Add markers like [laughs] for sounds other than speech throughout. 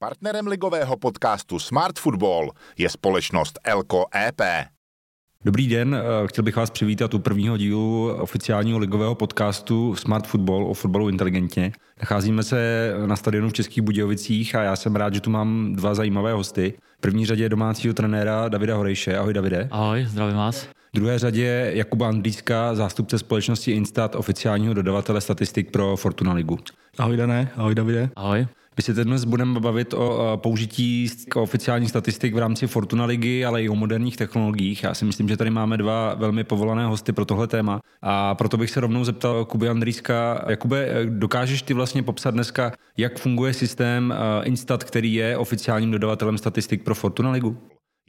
Partnerem ligového podcastu Smart Football je společnost Elko EP. Dobrý den, eh, chtěl bych vás přivítat u prvního dílu oficiálního ligového podcastu Smart Football o fotbalu inteligentně. Nacházíme se na stadionu v Českých Budějovicích a já jsem rád, že tu mám dva zajímavé hosty. V první řadě domácího trenéra Davida Horejše. Ahoj Davide. Ahoj, zdravím vás. V druhé řadě Jakuba Andrýska, zástupce společnosti Instat, oficiálního dodavatele statistik pro Fortuna Ligu. Ahoj Dané, ahoj Davide. Ahoj. My se dnes budeme bavit o použití oficiálních statistik v rámci Fortuna ligy, ale i o moderních technologiích. Já si myslím, že tady máme dva velmi povolané hosty pro tohle téma. A proto bych se rovnou zeptal Kuby Andrýska. Jakube, dokážeš ty vlastně popsat dneska, jak funguje systém eh, Instat, který je oficiálním dodavatelem statistik pro Fortuna ligu?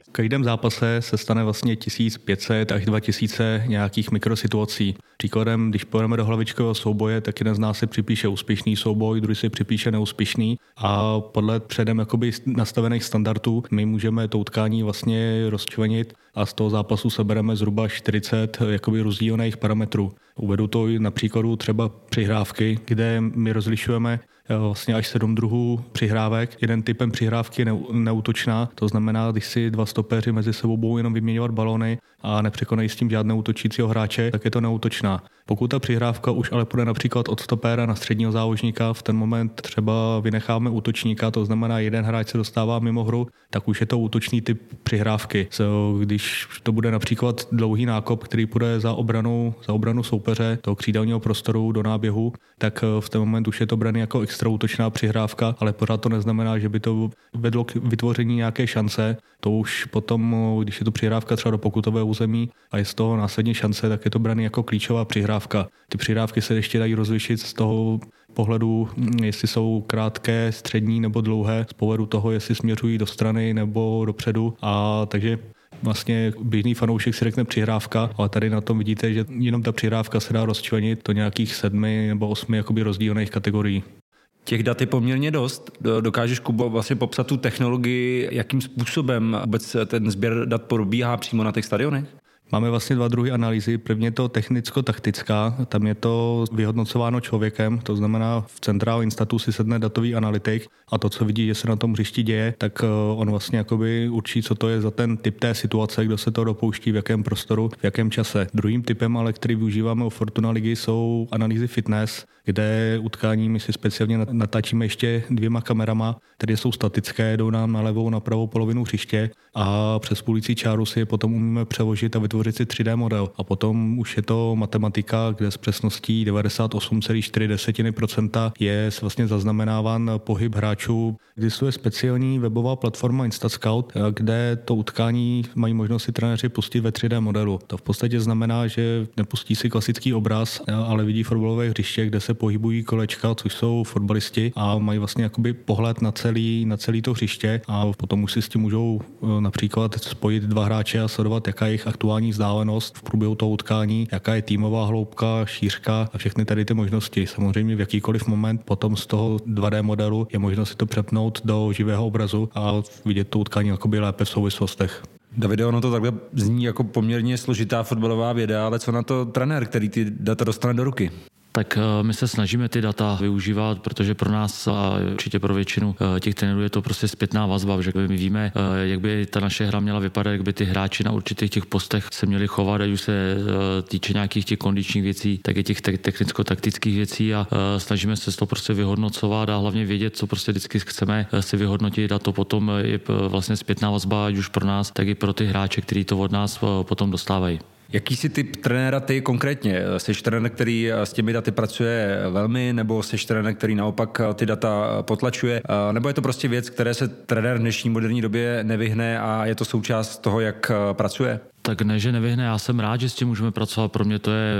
V každém zápase se stane vlastně 1500 až 2000 nějakých mikrosituací. Příkladem, když půjdeme do hlavičkového souboje, tak jeden z nás si připíše úspěšný souboj, druhý si připíše neúspěšný a podle předem jakoby nastavených standardů my můžeme to utkání vlastně rozčlenit a z toho zápasu sebereme zhruba 40 jakoby rozdílných parametrů. Uvedu to i na příkladu třeba přihrávky, kde my rozlišujeme eh, vlastně až sedm druhů přihrávek. Jeden typem přihrávky je neútočná, to znamená, když si dva stopeři mezi sebou budou jenom vyměňovat balony a nepřekonají s tím žádného útočícího hráče, tak je to neútočná. Pokud ta přihrávka už ale půjde například od stopéra na středního záložníka, v ten moment třeba vynecháme útočníka, to znamená, jeden hráč se dostává mimo hru, tak už je to útočný typ přihrávky. So, když to bude například dlouhý nákop, který půjde za obranu, za obranu soupeře, toho křídelního prostoru do náběhu, tak eh, v ten moment už je to braný jako extra útočná přihrávka, ale pořád to neznamená, že by to vedlo k vytvoření nějaké šance. To už potom, když je to přihrávka třeba do pokutového území a je z toho následně šance, tak je to braný jako klíčová přihrávka. Ty přihrávky se ještě dají rozlišit z toho pohledu, jestli jsou krátké, střední nebo dlouhé, z pohledu toho, jestli směřují do strany nebo dopředu. A takže vlastně běžný fanoušek si řekne přihrávka, ale tady na tom vidíte, že jenom ta přihrávka se dá rozčlenit do nějakých sedmi nebo osmi jakoby rozdílných kategorií. Těch dat je poměrně dost. Dokážeš, Kubo, vlastně popsat tu technologii, jakým způsobem vůbec ten sběr dat probíhá přímo na těch stadionech? Máme vlastně dva druhy analýzy. První je to technicko-taktická, tam je to vyhodnocováno člověkem, to znamená v centrálu instatu si sedne datový analytik a to, co vidí, že se na tom hřišti děje, tak eh, on vlastně jakoby určí, co to je za ten typ té situace, kdo se to dopouští, v jakém prostoru, v jakém čase. Druhým typem, ale který využíváme u Fortuna ligy, jsou analýzy fitness, kde utkání my si speciálně natáčíme ještě dvěma kamerama, které jsou statické, jdou nám na levou, na pravou polovinu hřiště a přes půlící čáru si je potom umíme přeložit a vytvořit si 3D model. A potom už je to matematika, kde s přesností 98,4% je vlastně zaznamenáván pohyb hráčů. Existuje speciální webová platforma InstaScout, kde to utkání mají možnost si trenéři pustit ve 3D modelu. To v podstatě znamená, že nepustí si klasický obraz, ale vidí fotbalové hřiště, kde se pohybují kolečka, což jsou fotbalisti a mají vlastně jakoby pohled na celý, na celý to hřiště a potom už si s tím můžou eh, například spojit dva hráče a sledovat, jaká je jejich aktuální vzdálenost v průběhu toho utkání, jaká je týmová hloubka, šířka a všechny tady ty možnosti. Samozřejmě v jakýkoliv moment potom z toho 2D modelu je možno si to přepnout do živého obrazu a vidět to utkání jakoby lépe v souvislostech. Davide, ono to takhle zní jako poměrně složitá fotbalová věda, ale co na to trenér, který ty data dostane do ruky? Tak eh, my se snažíme ty data využívat, protože pro nás a určitě pro většinu eh, těch trenérů je to prostě zpětná vazba, že my víme, eh, jak by ta naše hra měla vypadat, jak by ty hráči na určitých těch postech se měli chovat, ať už se týče nějakých těch kondičních věcí, tak i těch technicko-taktických věcí a snažíme se to prostě vyhodnocovat a hlavně vědět, co prostě vždycky chceme si vyhodnotit a to potom je vlastně zpětná vazba, ať už pro nás, tak i pro ty hráče, kteří to od nás potom dostávají. Jaký jsi typ trenéra ty konkrétně? Jsi trenér, který s těmi daty pracuje velmi, nebo jsi trenér, který naopak ty data potlačuje? Nebo je to prostě věc, které se trenér v dnešní moderní době nevyhne a je to součást toho, jak pracuje? Tak ne, že nevyhne, já jsem rád, že s tím můžeme pracovat, pro mě to je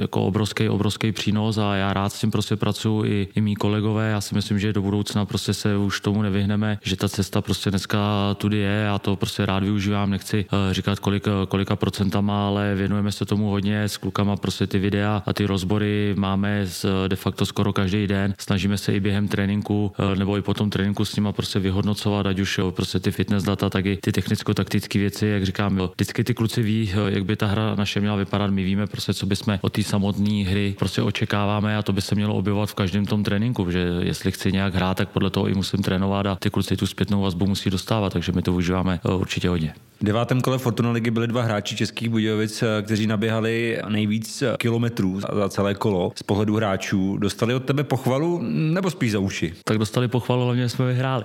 jako obrovský, obrovský přínos a já rád s tím prostě pracuji i, i mý kolegové, já si myslím, že do budoucna prostě se už tomu nevyhneme, že ta cesta prostě dneska tudy je, já to prostě rád využívám, nechci eh, říkat kolik, kolika procentama, ale věnujeme se tomu hodně. S klukama prostě ty videa a ty rozbory máme de facto skoro každý den, snažíme se i během tréninku eh, nebo i potom tréninku s nima prostě vyhodnocovat, ať už prostě ty fitness data, tak i ty technicko-taktické věci, jak říkám, vždycky ty ty kluci ví, jak by ta hra naše měla vypadat. My víme prostě, co bychom od té samotné hry prostě očekáváme a to by se mělo objevovat v každém tom tréninku, že jestli chci nějak hrát, tak podle toho i musím trénovat a ty kluci tu zpětnou vazbu musí dostávat, takže my to využíváme eh, určitě hodně. V devátém kole Fortuna ligy byli dva hráči českých Budějovic, eh, kteří naběhali nejvíc kilometrů za celé kolo z pohledu hráčů. Dostali od tebe pochvalu nebo spíš za uši? Tak dostali pochvalu, hlavně jsme vyhráli.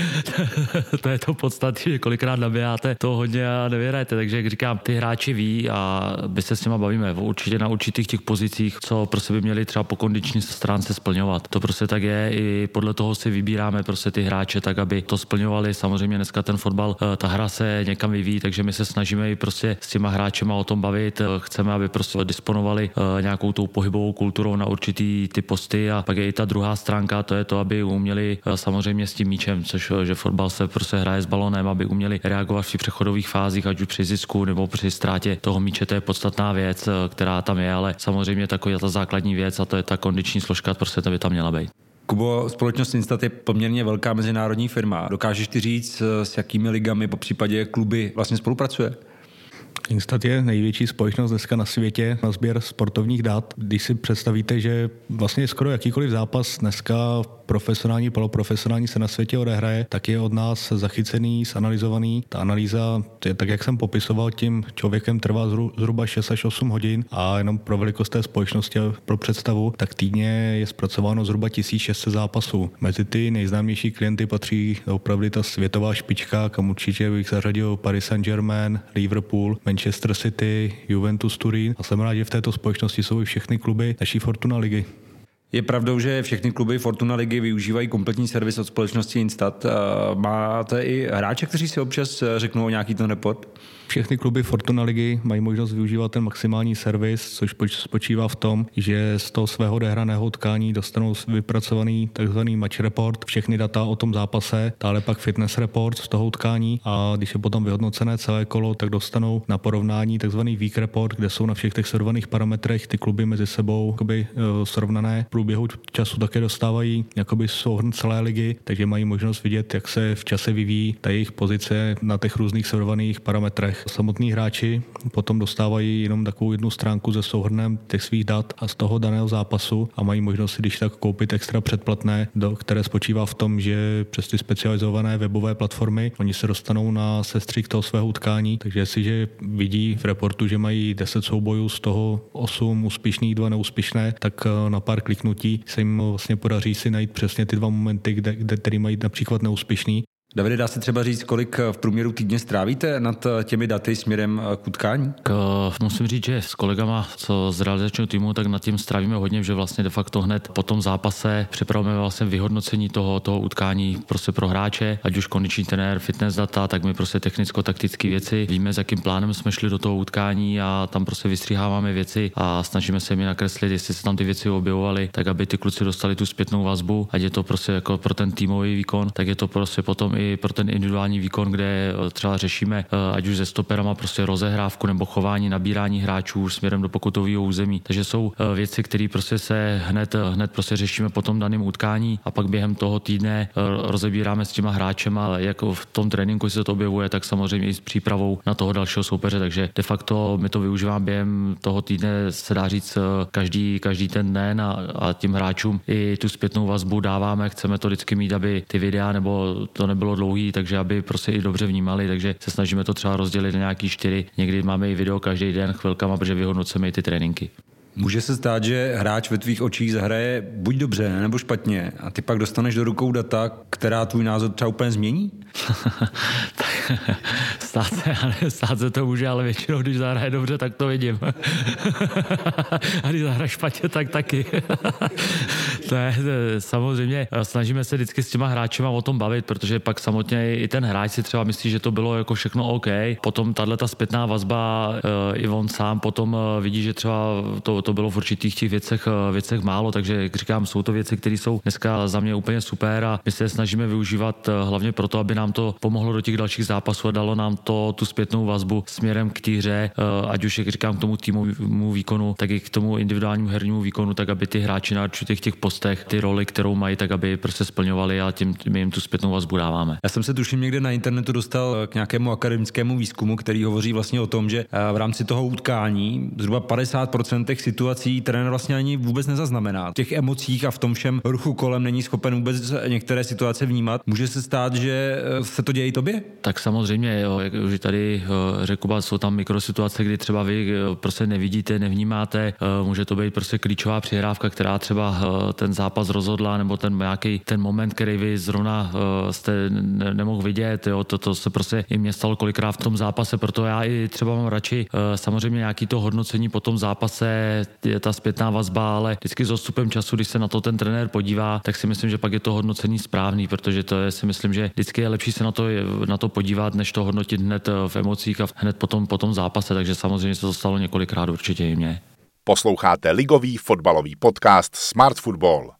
[laughs] to je to podstatě, že kolikrát naběháte to hodně a nevyhrajete. Takže jak říkám, ty hráči ví a my se s nimi bavíme určitě na určitých těch pozicích, co prostě by měli třeba po kondiční stránce splňovat. To prostě tak je, i podle toho si vybíráme prostě ty hráče tak, aby to splňovali. Samozřejmě dneska ten fotbal, eh, ta hra se někam vyvíjí, takže my se snažíme i prostě s těma hráčema o tom bavit. Eh, chceme, aby prostě disponovali eh, nějakou tou pohybovou kulturou na určitý ty posty a pak je i ta druhá stránka, to je to, aby uměli samozřejmě s tím míčem, což že fotbal se prostě hraje s balonem, aby uměli reagovat v přechodových fázích, ať už při zisku nebo při ztrátě toho míče, to je podstatná věc, která tam je, ale samozřejmě taková ta základní věc a to je ta kondiční složka, prostě to by tam měla být. Kubo, společnost Instat je poměrně velká mezinárodní firma. Dokážeš ty říct, s jakými ligami, po případě kluby vlastně spolupracuje? Instat je největší společnost dneska na světě na sběr sportovních dat. Když si představíte, že vlastně skoro jakýkoliv zápas dneska profesionální, poloprofesionální se na světě odehraje, tak je od nás zachycený, zanalizovaný. Ta analýza, tak jak jsem popisoval, tím člověkem trvá zhruba 6 až 8 hodin a jenom pro velikost té společnosti pro představu, tak týdně je zpracováno zhruba 1600 zápasů. Mezi ty nejznámější klienty patří opravdu ta světová špička, kam určitě bych zařadil Paris Saint-Germain, Liverpool, Manchester City, Juventus Turín a jsem rád, že v této společnosti jsou i všechny kluby naší Fortuna ligy. Je pravdou, že všechny kluby Fortuna ligy využívají kompletní servis od společnosti Instat. Máte i hráče, kteří si občas řeknou nějaký ten report? Všechny kluby Fortuna ligy mají možnost využívat ten maximální servis, což spočívá v tom, že z toho svého odehraného utkání dostanou vypracovaný tzv. match report, všechny data o tom zápase, dále pak fitness report z toho utkání a když je potom vyhodnocené celé kolo, tak dostanou na porovnání tzv. week report, kde jsou na všech těch sledovaných parametrech ty kluby mezi sebou jakoby, uh, srovnané. V průběhu času také dostávají jakoby souhrn celé ligy, takže mají možnost vidět, jak se v čase vyvíjí ta jejich pozice na těch různých sledovaných parametrech. Samotní hráči potom dostávají jenom takovou jednu stránku se souhrnem těch svých dat a z toho daného zápasu a mají možnost si když tak koupit extra předplatné, do, které spočívá v tom, že přes ty specializované webové platformy oni se dostanou na sestřih toho svého utkání, takže jestliže vidí v reportu, že mají 10 soubojů, z toho 8 úspěšných, 2 neúspěšné, tak eh, na pár kliknutí se jim vlastně podaří si najít přesně ty dva momenty, kde, kde, který mají například neúspěšný Davide, dá se třeba říct, kolik v průměru týdně strávíte nad těmi daty směrem k utkání? K, musím říct, že s kolegama, co z realizačního týmu, tak nad tím strávíme hodně, že vlastně de facto hned po tom zápase připravujeme vlastně vyhodnocení toho, toho utkání prostě pro hráče, ať už kondiční trenér, fitness data, tak my prostě technicko-taktické věci. Víme, s jakým plánem jsme šli do toho utkání a tam prostě vystříháváme věci a snažíme se mi nakreslit, jestli se tam ty věci objevovaly, tak aby ty kluci dostali tu zpětnou vazbu, ať je to prostě jako pro ten týmový výkon, tak je to prostě potom i pro ten individuální výkon, kde eh, třeba řešíme eh, ať už se stoperama prostě rozehrávku nebo chování, nabírání hráčů směrem do pokutového území. Takže jsou eh, věci, které prostě se hned, hned prostě řešíme po tom daném utkání a pak během toho týdne rozebíráme s těma hráčem, ale jako v tom tréninku se to objevuje, tak samozřejmě i s přípravou na toho dalšího soupeře. Takže de facto my to využíváme během toho týdne, se dá říct, každý, každý ten den a, a tím hráčům i tu zpětnou vazbu dáváme. Chceme to vždycky mít, aby ty videa nebo to nebylo bylo dlouhý, takže aby prostě i dobře vnímali, takže se snažíme to třeba rozdělit na nějaký čtyři. Někdy máme i video každý den chvilkama, protože vyhodnocujeme i ty tréninky. Může se stát, že hráč ve tvých očích zahraje buď dobře nebo špatně a ty pak dostaneš do rukou data, která tvůj názor třeba úplně změní? [laughs] [laughs] stát, se, stát se to může, ale většinou, když zahraje dobře, tak to vidím. [laughs] a když zahraje špatně, tak taky. to je, samozřejmě, snažíme se vždycky s těma hráči o tom bavit, protože pak samotně i ten hráč si třeba myslí, že to bylo jako všechno OK. Potom tahle ta zpětná vazba, eh, i on sám potom vidí, že třeba to, to bylo v určitých těch věcech, eh, věcech málo, takže jak říkám, jsou to věci, které jsou dneska za mě úplně super a my se snažíme využívat hlavně proto, aby nám to pomohlo do těch dalších zápasů a dalo nám to tu zpětnou vazbu směrem k té hře, ať už, jak říkám, k tomu týmovému výkonu, tak i k tomu individuálnímu hernímu výkonu, tak aby ty hráči na určitých těch postech postech ty roli, kterou mají, tak aby prostě splňovali a tím my jim tu zpětnou vazbu dáváme. Já jsem se tuším někde na internetu dostal k nějakému akademickému výzkumu, který hovoří vlastně o tom, že v rámci toho utkání zhruba 50% těch situací trenér vlastně ani vůbec nezaznamená. V těch emocích a v tom všem ruchu kolem není schopen vůbec některé situace vnímat. Může se stát, že se to děje i tobě? Tak samozřejmě, jo, jak už tady řekl, jsou tam mikrosituace, kdy třeba vy prostě nevidíte, nevnímáte, může to být prostě klíčová přihrávka, která třeba ten zápas rozhodla, nebo ten nějaký ten moment, který vy zrovna jste nemohl vidět, jo, to, to se prostě i mě stalo kolikrát v tom zápase, proto já i třeba mám radši samozřejmě nějaký to hodnocení po tom zápase, je ta zpětná vazba, ale vždycky s odstupem času, když se na to ten trenér podívá, tak si myslím, že pak je to hodnocení správný, protože to je, si myslím, že vždycky je lepší se na to, na to podívat, než to hodnotit hned v emocích a hned potom, po tom zápase, takže samozřejmě se to stalo několikrát určitě i mě. Posloucháte ligový fotbalový podcast Smart Football.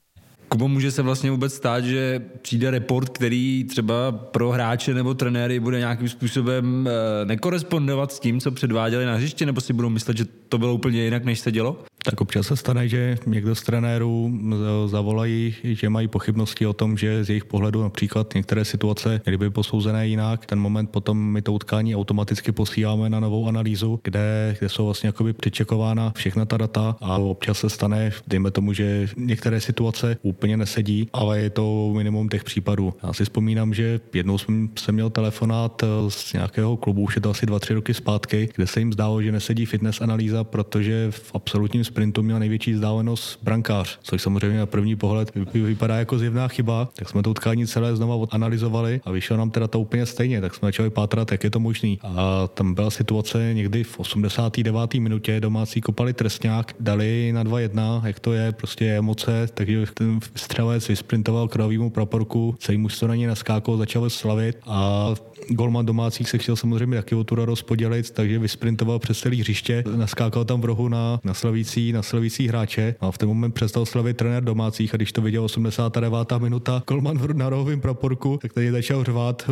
Kubo, může se vlastně vůbec stát, že přijde report, který třeba pro hráče nebo trenéry bude nějakým způsobem eh, nekorespondovat s tím, co předváděli na hřišti, nebo si budou myslet, že to bylo úplně jinak, než se dělo? Tak občas se stane, že někdo z trenérů zavolají, že mají pochybnosti o tom, že z jejich pohledu například některé situace kdyby posouzené jinak. Ten moment potom my to utkání automaticky posíláme na novou analýzu, kde, kde jsou vlastně jakoby přečekována všechna ta data a občas se stane, dejme tomu, že některé situace úplně nesedí, ale je to minimum těch případů. Já si vzpomínám, že jednou jsem měl telefonát z nějakého klubu, už je to asi dva, tři roky zpátky, kde se jim zdálo, že nesedí fitness analýza, protože v absolutním sprintu měl největší vzdálenost brankář, což samozřejmě na první pohled vypadá jako zjevná chyba. Tak jsme to utkání celé znova analyzovali a vyšlo nám teda to úplně stejně, tak jsme začali pátrat, jak je to možné. A tam byla situace někdy v 89. minutě, domácí kopali trestňák, dali na 2-1, jak to je, prostě emoce, takže ten střelec vysprintoval k praporku, celý muž to na něj naskákal, začal slavit a golman domácích se chtěl samozřejmě taky o tu radost podělit, takže vysprintoval přes celý hřiště, naskákal tam v rohu na, na slavící, na slavící hráče a v ten moment přestal slavit trenér domácích a když to viděl 89. minuta, golman na rohovém praporku, tak tady začal řvát,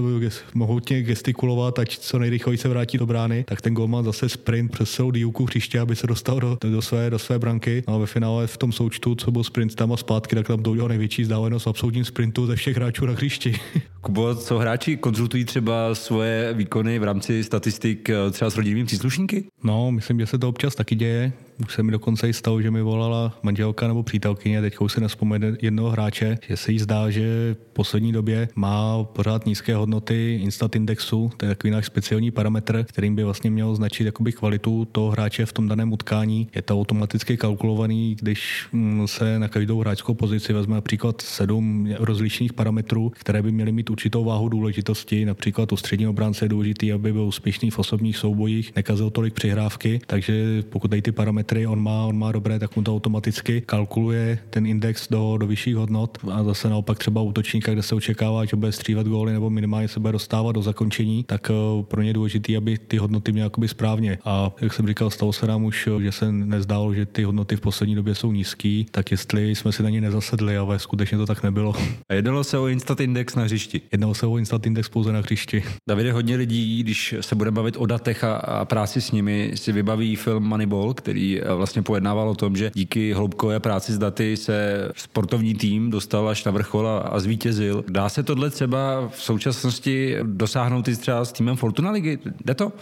mohutně gestikulovat, ať co nejrychleji se vrátí do brány, tak ten golman zase sprint přes celou dílku hřiště, aby se dostal do, do, své, do své branky. A ve finále v tom součtu, co byl sprint tam a zpátky, tak tam to udělal největší vzdálenost v absolutním sprintu ze všech hráčů na hřišti. [laughs] Kubo, co hráči konzultují třeba svoje výkony v rámci statistik eh, třeba s rodinnými příslušníky? No, myslím, že se to občas taky děje. Už se mi dokonce i stalo, že mi volala manželka nebo přítelkyně, teď už si nespomene jednoho hráče, že se jí zdá, že v poslední době má pořád nízké hodnoty Instat Indexu, to je takový náš speciální parametr, kterým by vlastně měl značit jakoby kvalitu toho hráče v tom daném utkání. Je to automaticky kalkulovaný, když mm, se na každou hráčskou pozici vezme například sedm rozlišných parametrů, které by měly mít určitou váhu důležitosti. Například u středního obránce je důležitý, aby byl úspěšný v osobních soubojích, nekazil tolik přihrávky, takže pokud tady ty parametry on má, on má dobré, tak mu to automaticky kalkuluje ten index do, do vyšších hodnot a zase naopak třeba útočníka, kde se očekává, že bude střívat góly nebo minimálně se bude dostávat do zakončení, tak eh, pro ně je důležité, aby ty hodnoty měly jakoby správně. A jak jsem říkal, stalo se nám už, že se nezdálo, že ty hodnoty v poslední době jsou nízké, tak jestli jsme si na ně nezasedli, ale skutečně to tak nebylo. A jednalo se o Instat Index na hřišti. Jednalo se o Instat Index pouze na hřišti. Davide, hodně lidí, když se bude bavit o datech a, a práci s nimi, si vybaví film Moneyball, který eh, vlastně pojednával o tom, že díky hloubkové práci s daty se sportovní tým dostal až na vrchol a, a zvítězil. Dá se tohle třeba v současnosti dosáhnout i třeba s týmem Fortuna ligy? Jde to?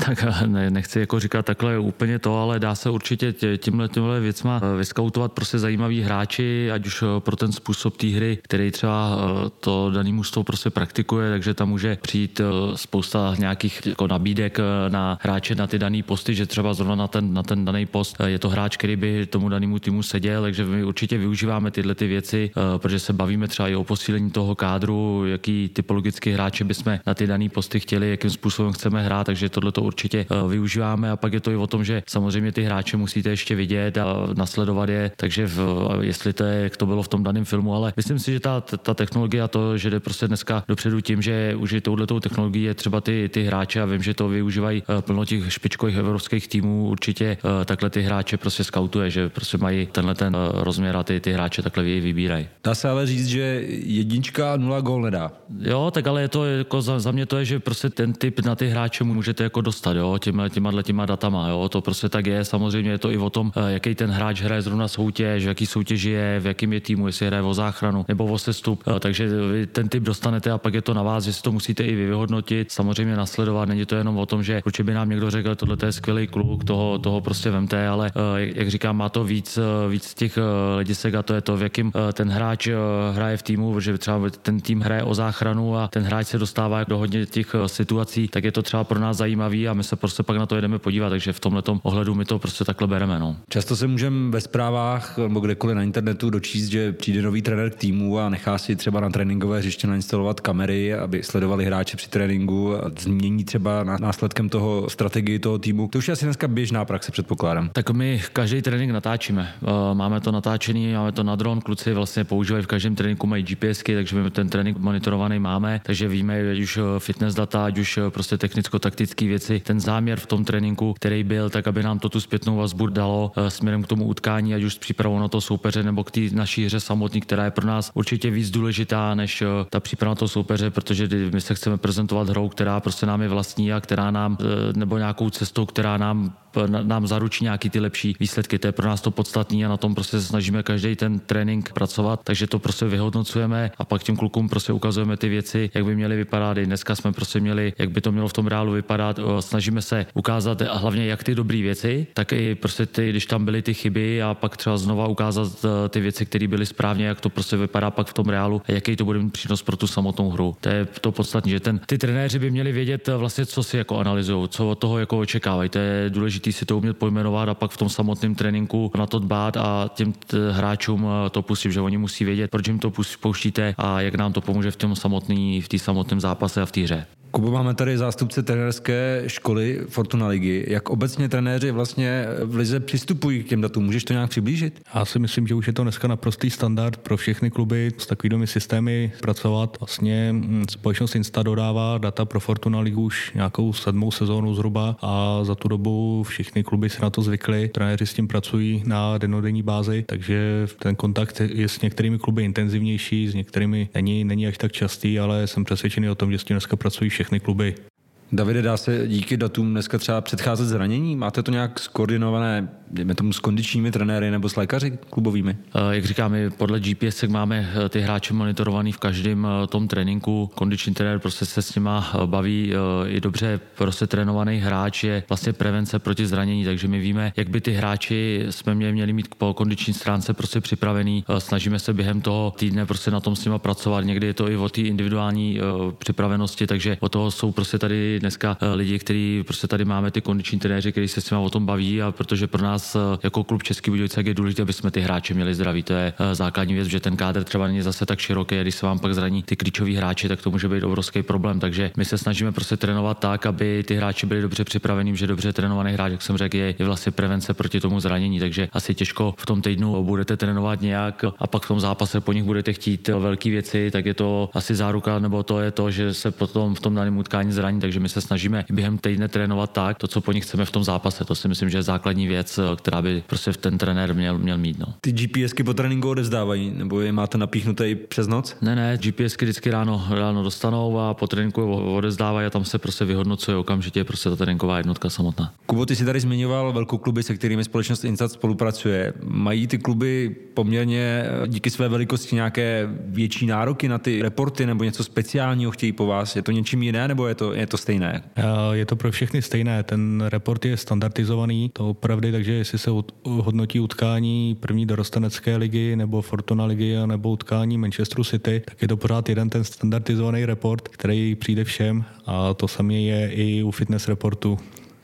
Tak ne, nechci jako říkat takhle úplně to, ale dá se určitě tímhle, tímhle věcma eh, vyskautovat prostě zajímaví hráči, ať už eh, pro ten způsob té hry, který třeba eh, to daný mužstvo prostě praktikuje, takže tam může přijít spousta nějakých jako nabídek na hráče na ty daný posty, že třeba zrovna na ten, na ten daný post je to hráč, který by tomu danému týmu seděl, takže my určitě využíváme tyhle ty věci, protože se bavíme třeba i o posílení toho kádru, jaký typologický hráče bychom na ty dané posty chtěli, jakým způsobem chceme hrát, takže tohle to určitě eh, využíváme a pak je to i o tom, že samozřejmě ty hráče musíte ještě vidět a nasledovat je, takže v, jestli to je, jak to bylo v tom daném filmu, ale myslím si, že ta, ta technologie a to, že jde prostě dneska dopředu tím, že už je touhletou technologií je třeba ty, ty hráče a vím, že to využívají eh, plno těch špičkových evropských týmů, určitě eh, takhle ty hráče prostě skautuje, že prostě mají tenhle ten rozměr a ty, ty hráče takhle vybírají. Dá se ale říct, že jednička nula gól nedá. Jo, tak ale je to jako za, za mě to je, že prostě ten typ na ty hráče můžete jako dostat, jo, těma, těma, těma datama, jo, to prostě tak je. Samozřejmě je to i o tom, eh, jaký ten hráč hraje zrovna soutěž, v jaký soutěži je, v jakém je týmu, jestli hraje o záchranu nebo o sestup. Eh, takže vy ten typ dostanete a pak je to na vás, že si to musíte i vy vyhodnotit. Samozřejmě nasledovat, není to jenom o tom, že určitě by nám někdo řekl, tohle je skvělý kluk, toho, toho prostě vemte, ale jak říkám, má to víc, víc těch hledisek a to je to, v jakém ten hráč hraje v týmu, že třeba ten tým hraje o záchranu a ten hráč se dostává do hodně těch situací, tak je to třeba pro nás zajímavý a my se prostě pak na to jedeme podívat, takže v tomhle ohledu my to prostě takhle bereme. No. Často se můžeme ve zprávách nebo kdekoliv na internetu dočíst, že přijde nový trenér k týmu a nechá si třeba na tréninkové hřiště nainstalovat kamery, aby sledovali hráče při tréninku a změní třeba následkem toho strategii toho týmu. To už je asi dneska běžná praxe, předpokládám. Tak my každý trénink natáčíme. Eh, máme to natáčený, máme to na dron, kluci vlastně používají v každém tréninku mají GPSky, takže my ten trénink monitorovaný máme, takže víme, ať už fitness data, ať už prostě technicko-taktické věci. Ten záměr v tom tréninku, který byl, tak aby nám to tu zpětnou vazbu dalo eh, směrem k tomu utkání, ať už s přípravou na to soupeře nebo k té naší hře samotný, která je pro nás určitě víc důležitá než eh, ta příprava na to soupeře, protože my se chceme prezentovat hrou, která prostě nám je vlastní a která nám, eh, nebo nějakou cestou, která nám nám zaručí nějaký ty lepší výsledky. To je pro nás to podstatné a na tom prostě se snažíme každý ten trénink pracovat, takže to prostě vyhodnocujeme a pak těm klukům prostě ukazujeme ty věci, jak by měly vypadat. I dneska jsme prostě měli, jak by to mělo v tom reálu vypadat. Snažíme se ukázat hlavně jak ty dobré věci, tak i prostě ty, když tam byly ty chyby a pak třeba znova ukázat e, ty věci, které byly správně, jak to prostě vypadá pak v tom reálu a jaký to bude mít přínos pro tu samotnou hru. To je to podstatné, že ten, ty trenéři by měli vědět e, vlastně, co si jako analyzují, co od toho jako očekávají. To je důležité si to umět pojmenovat a pak v tom samotném tréninku na to dbát a těm hráčům e, to pustit, že oni musí vědět, proč jim to pouštíte a jak nám to pomůže v tom samotný, v té samotném zápase a v té hře. Kubo, máme tady zástupce trenérské školy Fortuna Ligy. Jak obecně trenéři vlastně v lize přistupují k těm datům? Můžeš to nějak přiblížit? Já si myslím, že už je to dneska naprostý standard pro všechny kluby s takovými systémy pracovat. Vlastně hm, společnost Insta dodává data pro Fortuna Ligu už nějakou sedmou sezónu zhruba a za tu dobu všichni kluby se na to zvykli. Trenéři s tím pracují na denodenní bázi, takže ten kontakt je s některými kluby intenzivnější, s některými není, není až tak častý, ale jsem přesvědčený o tom, že s tím dneska pracují všechny kluby. Davide, dá se díky datům dneska třeba předcházet zranění? Máte to nějak skoordinované, dejme tomu, s kondičními trenéry nebo s lékaři klubovými? Eh, jak říkám, podle GPS máme eh, ty hráče monitorovaný v každém eh, tom tréninku. Kondiční trenér prostě se s nima baví. I dobře prostě trénovaný hráč je vlastně prevence proti zranění, takže my víme, jak by ty hráči jsme mě měli mít po kondiční stránce prostě připravený. Snažíme se během toho týdne prostě na tom s nima pracovat. Někdy je to i o té individuální připravenosti, takže o toho jsou prostě tady dneska eh, lidi, kteří prostě tady máme ty kondiční trenéři, kteří se s nimi o tom baví a protože pro nás eh, jako klub Český Budějovice je důležité, aby jsme ty hráče měli zdraví. To je eh, základní věc, že ten kádr třeba není zase tak široký, když se vám pak zraní ty klíčoví hráči, tak to může být obrovský problém. Takže my se snažíme prostě trénovat tak, aby ty hráči byli dobře připravení, že dobře trénovaný hráč, jak jsem řekl, je, je vlastně prevence proti tomu zranění. Takže asi těžko v tom týdnu budete trénovat nějak a pak v tom zápase po nich budete chtít velké věci, tak je to asi záruka, nebo to je to, že se potom v tom daném utkání zraní. Takže my se snažíme během týdne trénovat tak, to, co po nich chceme v tom zápase. To si myslím, že je základní věc, která by prostě ten trenér měl, měl mít. No. Ty GPSky po tréninku odezdávají, nebo je máte napíchnuté i přes noc? Ne, ne, GPSky vždycky ráno, ráno dostanou a po tréninku odezdávají a tam se prostě vyhodnocuje okamžitě prostě ta tréninková jednotka samotná. Kubo, ty jsi tady zmiňoval velkou kluby, se kterými společnost Insat spolupracuje. Mají ty kluby poměrně díky své velikosti nějaké větší nároky na ty reporty nebo něco speciálního chtějí po vás? Je to něčím jiné nebo je to, je to stejné? Je to pro všechny stejné. Ten report je standardizovaný, to opravdu, takže jestli se hodnotí utkání první dorostenecké ligy nebo Fortuna ligy nebo utkání Manchesteru City, tak je to pořád jeden ten standardizovaný report, který přijde všem a to samé je i u fitness reportu.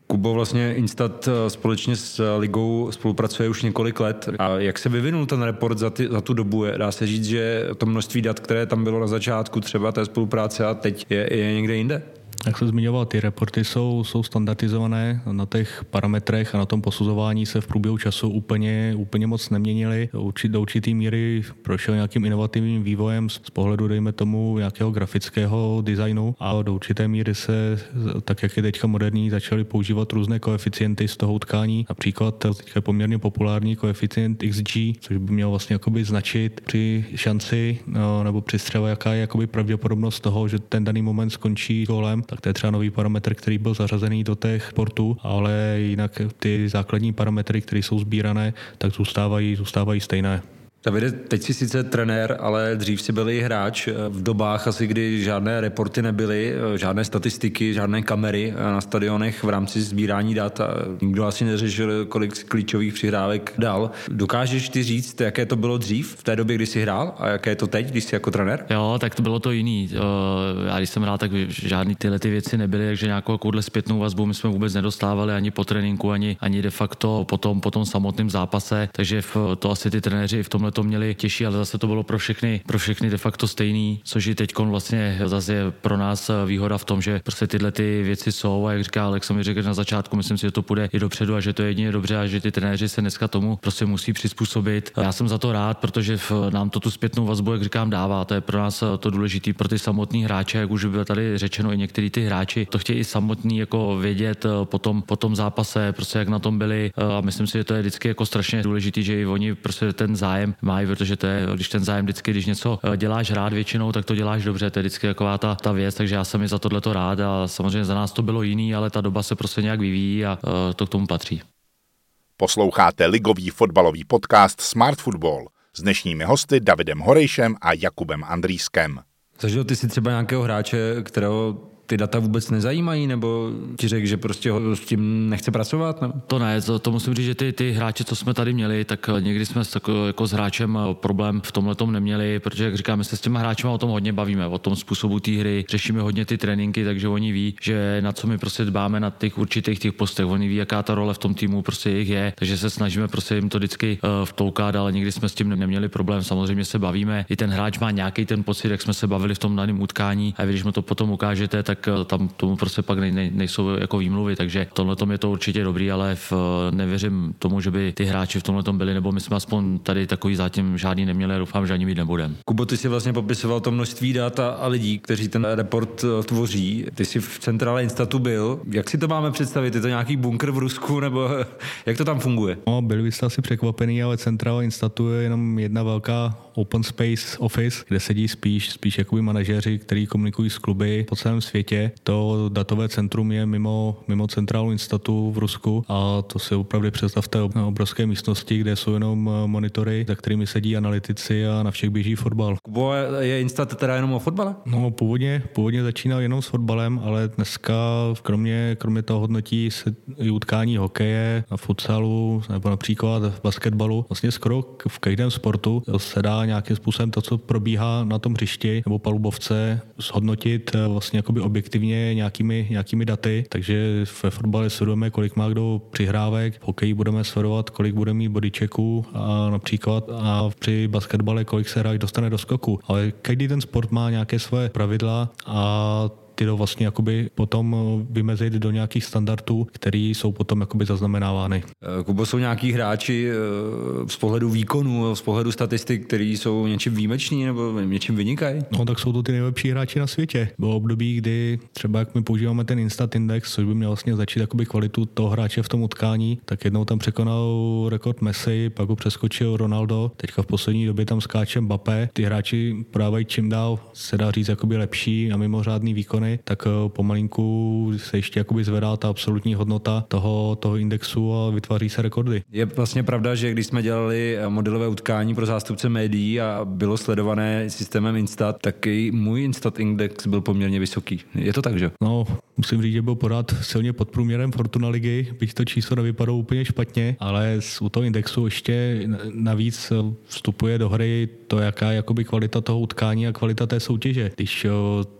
Kubo vlastně Instat eh, společně s ligou spolupracuje už několik let. A jak se vyvinul ten report za, ty, za tu dobu? Dá se říct, že to množství dat, které tam bylo na začátku třeba té spolupráce a teď je, je někde jinde? Jak jsem zmiňoval, ty reporty jsou, jsou standardizované na těch parametrech a na tom posuzování se v průběhu času úplně, úplně moc neměnily. Do určitý míry prošel nějakým inovativním vývojem z pohledu, dejme tomu, nějakého grafického designu a do určité míry se, tak jak je teďka moderní, začaly používat různé koeficienty z toho utkání. Například teďka je poměrně populární koeficient XG, což by měl vlastně jakoby značit při šanci no, nebo při střele, jaká je jakoby pravděpodobnost toho, že ten daný moment skončí gólem tak to je třeba nový parametr, který byl zařazený do těch portů, ale jinak ty základní parametry, které jsou sbírané, tak zůstávají, zůstávají stejné. Davide, teď jsi sice trenér, ale dřív si byl i hráč v dobách asi, kdy žádné reporty nebyly, žádné statistiky, žádné kamery na stadionech v rámci sbírání dat nikdo asi neřešil, kolik klíčových přihrávek dal. Dokážeš ty říct, jaké to bylo dřív, v té době, kdy jsi hrál a jaké je to teď, když jsi jako trenér? Jo, tak to bylo to jiný. Já když jsem hrál, tak žádný tyhle ty věci nebyly, takže nějakou takovouhle zpětnou vazbu my jsme vůbec nedostávali ani po tréninku, ani, ani de facto po tom, po tom samotném zápase, takže to asi ty trenéři v tomhle to měli těžší, ale zase to bylo pro všechny, pro všechny de facto stejný, což i teď vlastně zase je pro nás výhoda v tom, že prostě tyhle ty věci jsou a jak říká Alex, mi řekl na začátku, myslím si, že to půjde i dopředu a že to je jedině dobře a že ty trenéři se dneska tomu prostě musí přizpůsobit. Já jsem za to rád, protože v, nám to tu zpětnou vazbu, jak říkám, dává. To je pro nás to důležité pro ty samotní hráče, jak už bylo tady řečeno, i některý ty hráči to chtějí i samotní jako vědět po tom, po tom zápase, prostě jak na tom byli a myslím si, že to je vždycky jako strašně důležité, že i oni prostě ten zájem mají, protože to je, když ten zájem vždycky, když něco eh, děláš rád většinou, tak to děláš dobře, to je vždycky taková ta, ta věc, takže já jsem mi za tohleto rád a samozřejmě za nás to bylo jiný, ale ta doba se prostě nějak vyvíjí a eh, to k tomu patří. Posloucháte ligový fotbalový podcast Smart Football s dnešními hosty Davidem Horejšem a Jakubem Andrýskem. Zažil ty si třeba nějakého hráče, kterého ty data vůbec nezajímají, nebo ti řekl, že prostě ho s tím nechce pracovat? Nebo? To ne, to, to musím říct, že ty, ty hráče, co jsme tady měli, tak někdy jsme s, jako, jako s hráčem problém v tomhle tom neměli, protože, jak říkáme, se s těma hráči o tom hodně bavíme, o tom způsobu té hry, řešíme hodně ty tréninky, takže oni ví, že na co my prostě dbáme na těch určitých těch postech, oni ví, jaká ta role v tom týmu prostě jich je, takže se snažíme prostě jim to vždycky uh, vtoukat, ale nikdy jsme s tím neměli problém. Samozřejmě se bavíme, i ten hráč má nějaký ten pocit, jak jsme se bavili v tom daném utkání, a když mu to potom ukážete, tak tak eh, tam tomu prostě pak nej, nej, nejsou jako výmluvy, takže tohle je to určitě dobrý, ale v, nevěřím tomu, že by ty hráči v tomhle byli, nebo my jsme aspoň tady takový zatím žádný neměli a doufám, že ani mít nebudeme. Kubo, ty si vlastně popisoval to množství dat a, a lidí, kteří ten report eh, tvoří. Ty jsi v centrále Instatu byl. Jak si to máme představit? Je to nějaký bunkr v Rusku, nebo jak to tam funguje? No, byli byste asi překvapený, ale centrála Instatu je jenom jedna velká open space office, kde sedí spíš, spíš jakoby manažeři, kteří komunikují s kluby po celém světě. To datové centrum je mimo, mimo centrálu Instatu v Rusku a to si opravdu představte obrovské místnosti, kde jsou jenom monitory, za kterými sedí analytici a na všech běží fotbal. Kubo, je Instat teda jenom o fotbale? No, původně, původně začínal jenom s fotbalem, ale dneska kromě, kromě toho hodnotí se i utkání hokeje, na futsalu nebo například v basketbalu. Vlastně skoro v každém sportu se dá nějakým způsobem to, co probíhá na tom hřišti nebo palubovce, zhodnotit eh, vlastně jakoby objektivně nějakými, nějakými daty. Takže ve fotbale sledujeme, kolik má kdo přihrávek, v hokeji budeme sledovat, kolik bude mít bodychecků a například a při basketbale, kolik se hráč dostane do skoku. Ale každý ten sport má nějaké své pravidla a ty to vlastně jakoby potom eh, vymezit do nějakých standardů, které jsou potom jakoby zaznamenávány. Eh, Kubo, jsou nějaký hráči eh, z pohledu výkonu, z pohledu statistik, který jsou něčím výjimeční nebo něčím vynikají? No tak jsou to ty nejlepší hráči na světě. Bylo období, kdy třeba jak my používáme ten Instat Index, což by měl vlastně začít jakoby kvalitu toho hráče v tom utkání, tak jednou tam překonal rekord Messi, pak ho přeskočil Ronaldo, teďka v poslední době tam skáče Mbappé. Ty hráči podávají čím dál, se dá říct, jakoby lepší a mimořádný výkony strany, tak eh, pomalinku se ještě jakoby zvedá ta absolutní hodnota toho, toho indexu a vytváří se rekordy. Je vlastně pravda, že když jsme dělali eh, modelové utkání pro zástupce médií a bylo sledované systémem Instat, tak i můj Instat index byl poměrně vysoký. Je to tak, že? No, musím říct, že byl pořád silně pod průměrem Fortuna ligy, byť to číslo nevypadalo úplně špatně, ale u toho indexu ještě navíc vstupuje do hry to, jaká jakoby kvalita toho utkání a kvalita té soutěže. Když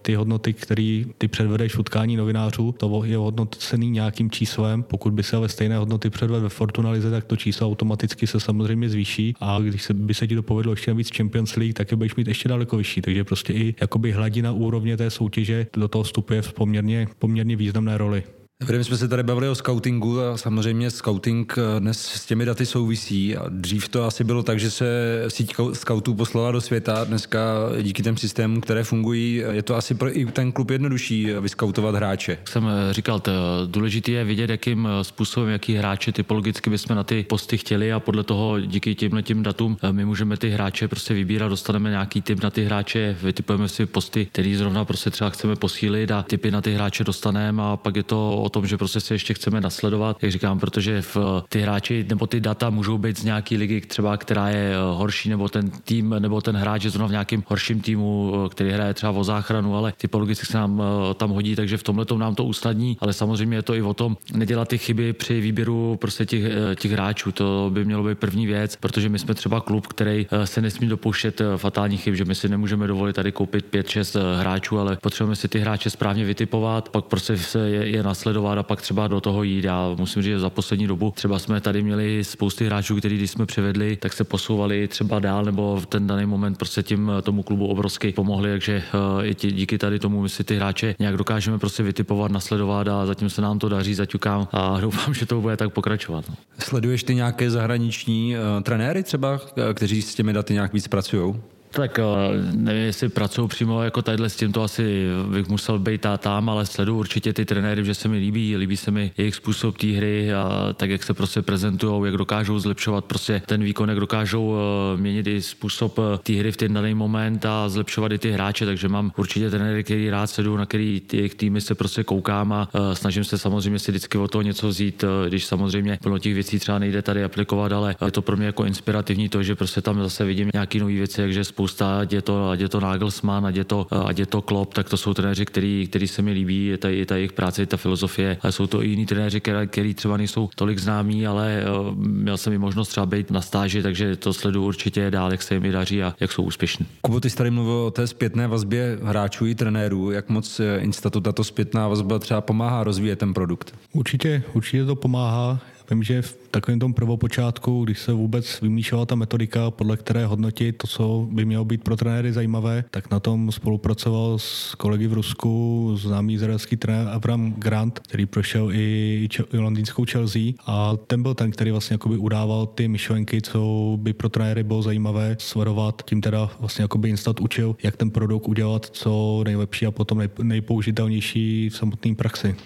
ty hodnoty, které ty předvedeš v utkání novinářů, to je hodnocený nějakým číslem. Pokud by se ale stejné hodnoty předvedl ve Fortunalize, tak to číslo automaticky se samozřejmě zvýší a když se, by se ti to povedlo ještě víc Champions League, tak je budeš mít ještě daleko vyšší. Takže prostě i jakoby hladina úrovně té soutěže do toho vstupuje v poměrně, poměrně významné roli. My jsme se tady bavili o scoutingu a samozřejmě scouting eh, dnes s těmi daty souvisí. A dřív to asi bylo tak, že se síť scoutů poslala do světa. Dneska díky těm systémům, které fungují, je to asi pro i ten klub jednodušší vyskautovat hráče. Jsem eh, říkal, to důležité je vidět, jakým eh, způsobem, jaký hráče typologicky bychom na ty posty chtěli a podle toho díky těmhle tím datům my můžeme ty hráče prostě vybírat, dostaneme nějaký typ na ty hráče, vytipujeme si posty, který zrovna prostě třeba chceme posílit a typy na ty hráče dostaneme a pak je to o tom, že prostě se ještě chceme nasledovat, jak říkám, protože v ty hráči nebo ty data můžou být z nějaký ligy třeba, která je eh, horší, nebo ten tým, nebo ten hráč je zrovna v nějakém horším týmu, eh, který hraje třeba o záchranu, ale typologicky se nám eh, tam hodí, takže v tomhle nám to usnadní, ale samozřejmě je to i o tom nedělat ty chyby při výběru prostě těch, těch hráčů. To by mělo být první věc, protože my jsme třeba klub, který se nesmí dopouštět fatálních chyb, že my si nemůžeme dovolit tady koupit 5-6 hráčů, ale potřebujeme si ty hráče správně vytipovat, pak prostě se je, je nasledovat a pak třeba do toho jít. Já musím říct, že za poslední dobu třeba jsme tady měli spousty hráčů, který když jsme přivedli, tak se posouvali třeba dál, nebo v ten daný moment prostě tím eh, tomu klubu obrovsky pomohli, takže eh, i díky tady tomu my si ty hráče nějak dokážeme prostě vytipovat, nasledovat a zatím se nám to daří, zaťukám a [laughs] doufám, že to bude tak pokračovat. No. Sleduješ ty nějaké zahraniční uh, trenéry třeba, kteří s těmi daty nějak víc pracují? Tak eh, nevím, jestli pracují přímo jako tadyhle, s tím to asi bych musel být a tam, ale sleduju určitě ty trenéry, že se mi líbí, líbí se mi jejich způsob té hry a tak, jak se prostě prezentují, jak dokážou zlepšovat prostě ten výkon, jak dokážou eh, měnit i způsob eh, té hry v ten daný moment a zlepšovat i ty hráče, takže mám určitě trenéry, který rád sleduju, na který jejich týmy se prostě koukám a snažím se samozřejmě si vždycky o toho něco vzít, když samozřejmě plno těch věcí třeba nejde tady aplikovat, ale je to pro mě jako inspirativní to, že prostě tam zase vidím nějaké nové věci, takže spousta, ať je to, ať je to Nagelsmann, ať je to, ať je to Klopp, tak to jsou trenéři, který, který se mi líbí, je ta, je ta jejich práce, je ta filozofie, ale jsou to i jiní trenéři, který, třeba nejsou tolik známí, ale uh, měl jsem i možnost třeba být na stáži, takže to sleduju určitě dál, jak se jim daří a jak jsou úspěšní. Kubo, ty jsi tady mluvil o té zpětné vazbě hráčů i trenérů, jak moc eh, Instatu tato zpětná vazba třeba pomáhá rozvíjet ten produkt? Určitě, určitě to pomáhá. Vím, že v takovém tom prvopočátku, když se vůbec vymýšlela ta metodika, podle které hodnotit to, co by mělo být pro trenéry zajímavé, tak na tom spolupracoval s kolegy v Rusku, známý izraelský trenér Avram Grant, který prošel i, i londýnskou Chelsea a ten byl ten, který vlastně jakoby udával ty myšlenky, co by pro trenéry bylo zajímavé sledovat. Tím teda vlastně jakoby Instat učil, jak ten produkt udělat co nejlepší a potom nej, nejpoužitelnější v samotné praxi.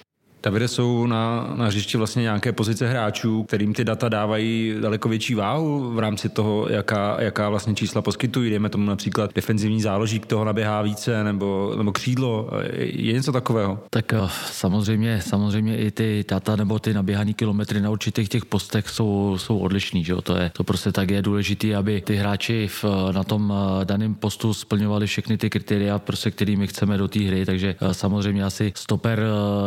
Davide, jsou na, na hřišti vlastně nějaké pozice hráčů, kterým ty data dávají daleko větší váhu v rámci toho, jaká, jaká vlastně čísla poskytují. Dejme tomu například defenzivní záložík toho naběhá více, nebo, nebo křídlo. Je něco takového? Tak eh, samozřejmě, samozřejmě i ty data nebo ty naběhané kilometry na určitých těch postech jsou, jsou odlišný. Že? To, je, to prostě tak je důležité, aby ty hráči v, na tom eh, daném postu splňovali všechny ty kritéria, prostě, kterými chceme do té hry. Takže eh, samozřejmě asi stoper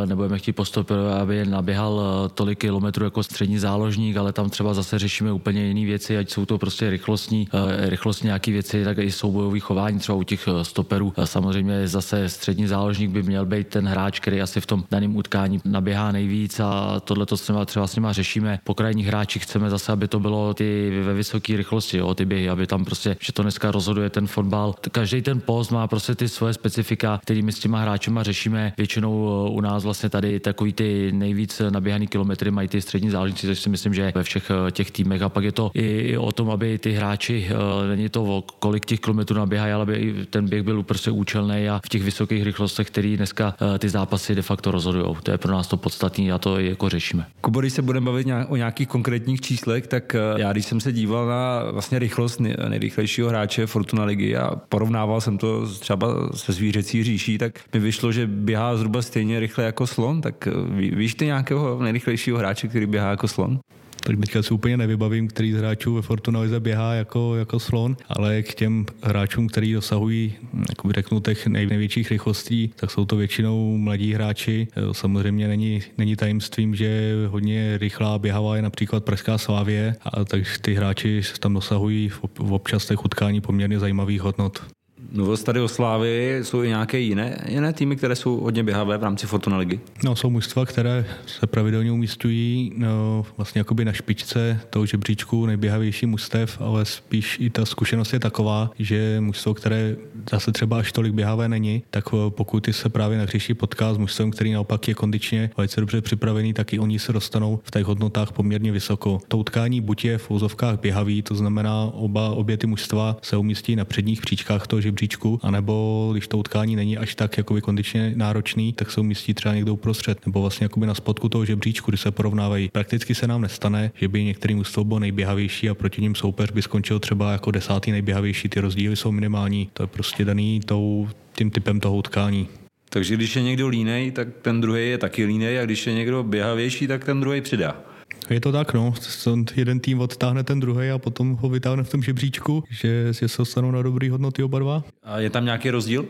nebudeme chtít postup, aby naběhal eh, tolik kilometrů jako střední záložník, ale tam třeba zase řešíme úplně jiné věci, ať jsou to prostě rychlostní, eh, rychlostní nějaké věci, tak i soubojový chování třeba u těch eh, stoperů. Samozřejmě zase střední záložník by měl být ten hráč, který asi v tom daném utkání naběhá nejvíc a tohle to třeba, třeba s nima řešíme. Po krajních hráčích chceme zase, aby to bylo ty ve vysoké rychlosti, jo, ty běhy, aby tam prostě, že to dneska rozhoduje ten fotbal. Každý ten post má prostě ty svoje specifika, kterými s těma hráčema řešíme. Většinou u nás vlastně tady tak takový ty nejvíc naběhaný kilometry mají ty střední záležitosti, což si myslím, že ve všech eh, těch týmech. A pak je to i o tom, aby ty hráči, eh, není to kolik těch kilometrů naběhají, ale aby ten běh byl prostě účelný a v těch vysokých rychlostech, který dneska eh, ty zápasy de facto rozhodují. To je pro nás to podstatné a to jako řešíme. Kubo, když se budeme bavit o nějakých konkrétních číslech, tak já když jsem se díval na vlastně rychlost nejrychlejšího hráče Fortuna ligy a porovnával jsem to třeba se zvířecí říší, tak mi vyšlo, že běhá zhruba stejně rychle jako slon, tak ví, víš ty nějakého nejrychlejšího hráče, který běhá jako slon? tak teďka si úplně nevybavím, který z hráčů ve Fortuna Lize běhá jako, jako slon, ale k těm hráčům, který dosahují, jak řeknu, těch nej, největších rychlostí, tak jsou to většinou mladí hráči. Samozřejmě není, není tajemstvím, že hodně rychlá běhavá je například Pražská Slávě, a takže ty hráči tam dosahují v občas těch utkání poměrně zajímavých hodnot. Mluvil tady o Slávy, jsou i nějaké jiné, jiné týmy, které jsou hodně běhavé v rámci Fortuna ligy? No, jsou mužstva, které se pravidelně umístují no, vlastně jakoby na špičce toho žebříčku nejběhavější mužstev, ale spíš i ta zkušenost je taková, že mužstvo, které zase třeba až tolik běhavé není, tak pokud se právě nahřeší potká s mužstvem, který naopak je kondičně velice dobře připravený, tak i oni se dostanou v těch hodnotách poměrně vysoko. To utkání buď je v úzovkách běhavý, to znamená oba, obě ty mužstva se umístí na předních příčkách toho žebříčku, anebo když to utkání není až tak jakoby kondičně náročný, tak se umístí třeba někdo uprostřed, nebo vlastně jakoby na spodku toho žebříčku, kdy se porovnávají. Prakticky se nám nestane, že by některý mužstvo bylo nejběhavější a proti ním soupeř by skončil třeba jako desátý nejběhavější. Ty rozdíly jsou minimální. To je prostě daný tou, tím typem toho utkání. Takže když je někdo línej, tak ten druhý je taky línej a když je někdo běhavější, tak ten druhý přidá. Je to tak, no. Jeden tým odtáhne ten druhý a potom ho vytáhne v tom žebříčku, že, se dostanou na dobrý hodnoty oba dva. A je tam nějaký rozdíl?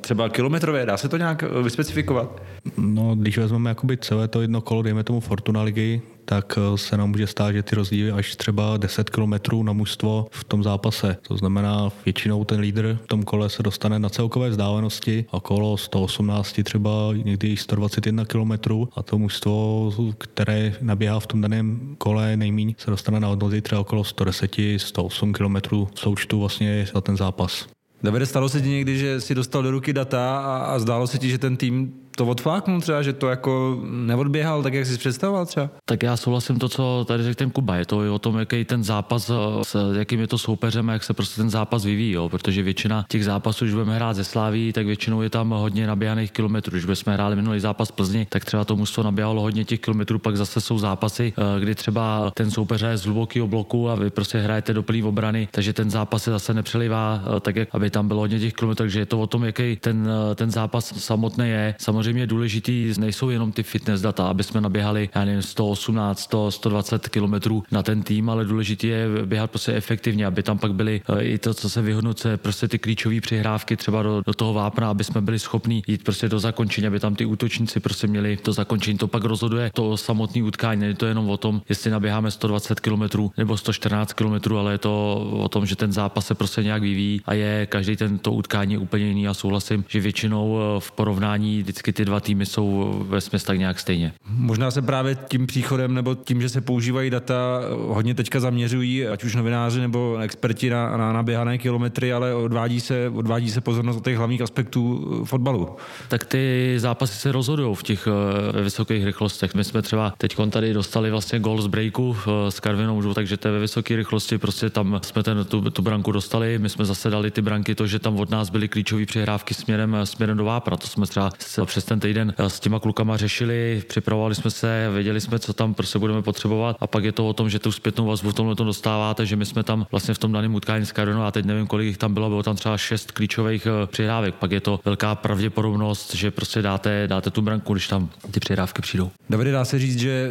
Třeba kilometrové, dá se to nějak vyspecifikovat? No, když vezmeme jakoby celé to jedno kolo, dejme tomu Fortuna ligy, tak eh, se nám může stát, že ty rozdíly až třeba 10 km na mužstvo v tom zápase. To znamená, většinou ten lídr v tom kole se dostane na celkové vzdálenosti okolo 118, třeba někdy 121 km a to mužstvo, které naběhá v tom daném kole nejmíň, se dostane na hodnoty třeba okolo 110, 108 km součtu vlastně za ten zápas. Davide, stalo se ti někdy, že si dostal do ruky data a, a zdálo se ti, že ten tým to odfláknul třeba, že to jako neodběhal tak, jak jsi představoval třeba? Tak já souhlasím to, co tady řekl ten Kuba. Je to i o tom, jaký ten zápas, eh, s jakým je to soupeřem jak se prostě ten zápas vyvíjí, jo? protože většina těch zápasů, když budeme hrát ze Sláví, tak většinou je tam hodně naběhaných kilometrů. Když jsme hráli minulý zápas Plzni, tak třeba to mužstvo naběhalo hodně těch kilometrů, pak zase jsou zápasy, eh, kdy třeba ten soupeř je z hlubokého bloku a vy prostě hrajete do plný obrany, takže ten zápas se zase nepřelivá eh, tak, jak aby tam bylo hodně těch kilometrů, takže je to o tom, jaký ten, ten zápas samotný je. Samozřejmě samozřejmě důležitý nejsou jenom ty fitness data, aby jsme naběhali, já nevím, 118, 100, 120 kilometrů na ten tým, ale důležitý je běhat prostě efektivně, aby tam pak byly eh, i to, co se vyhodnocuje, prostě ty klíčové přihrávky třeba do, do toho vápna, aby jsme byli schopni jít prostě do zakončení, aby tam ty útočníci prostě měli to zakončení. To pak rozhoduje to samotné utkání. Není to jenom o tom, jestli naběháme 120 km nebo 114 km, ale je to o tom, že ten zápas se prostě nějak vyvíjí a je každý tento utkání úplně jiný a souhlasím, že většinou eh, v porovnání vždycky ty dva týmy jsou ve smyslu tak nějak stejně. Možná se právě tím příchodem nebo tím, že se používají data, hodně teďka zaměřují, ať už novináři nebo experti na, na naběhané kilometry, ale odvádí se, odvádí se pozornost od těch hlavních aspektů fotbalu. Tak ty zápasy se rozhodují v těch ve vysokých rychlostech. My jsme třeba teď tady dostali vlastně gol z breaku s Karvinou, takže to je ve vysoké rychlosti, prostě tam jsme ten, tu, tu branku dostali, my jsme zase dali ty branky, to, že tam od nás byly klíčové přihrávky směrem, směrem do Vápna, to jsme třeba přes ten týden s těma klukama řešili, připravovali jsme se, věděli jsme, co tam prostě budeme potřebovat a pak je to o tom, že tu zpětnou vazbu v tomhle to dostáváte, že my jsme tam vlastně v tom daném utkání s Karvinou a teď nevím, kolik jich tam bylo, bylo tam třeba šest klíčových eh, přihrávek, pak je to velká pravděpodobnost, že prostě dáte, dáte tu branku, když tam ty přihrávky přijdou. Davide, dá se říct, že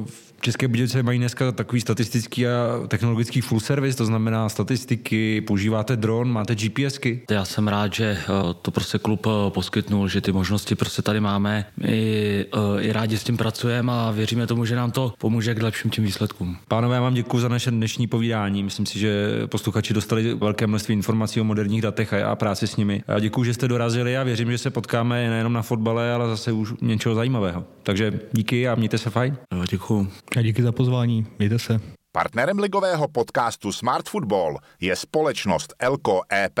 uh České Budějovice mají dneska takový statistický a technologický full service, to znamená statistiky, používáte dron, máte GPSky? Já jsem rád, že eh, to prostě klub eh, poskytnul, že ty možnosti prostě tady máme. My eh, i rádi s tím pracujeme a věříme tomu, že nám to pomůže k lepším tím výsledkům. Pánové, já vám děkuji za naše dnešní povídání. Myslím si, že posluchači dostali velké množství informací o moderních datech a práci s nimi. Já děkuji, že jste dorazili a věřím, že se potkáme nejenom na fotbale, ale zase už něčeho zajímavého. Takže díky a mějte se fajn. děkuji. A díky za pozvání. Mějte se. Partnerem ligového podcastu Smart Football je společnost Elko EP.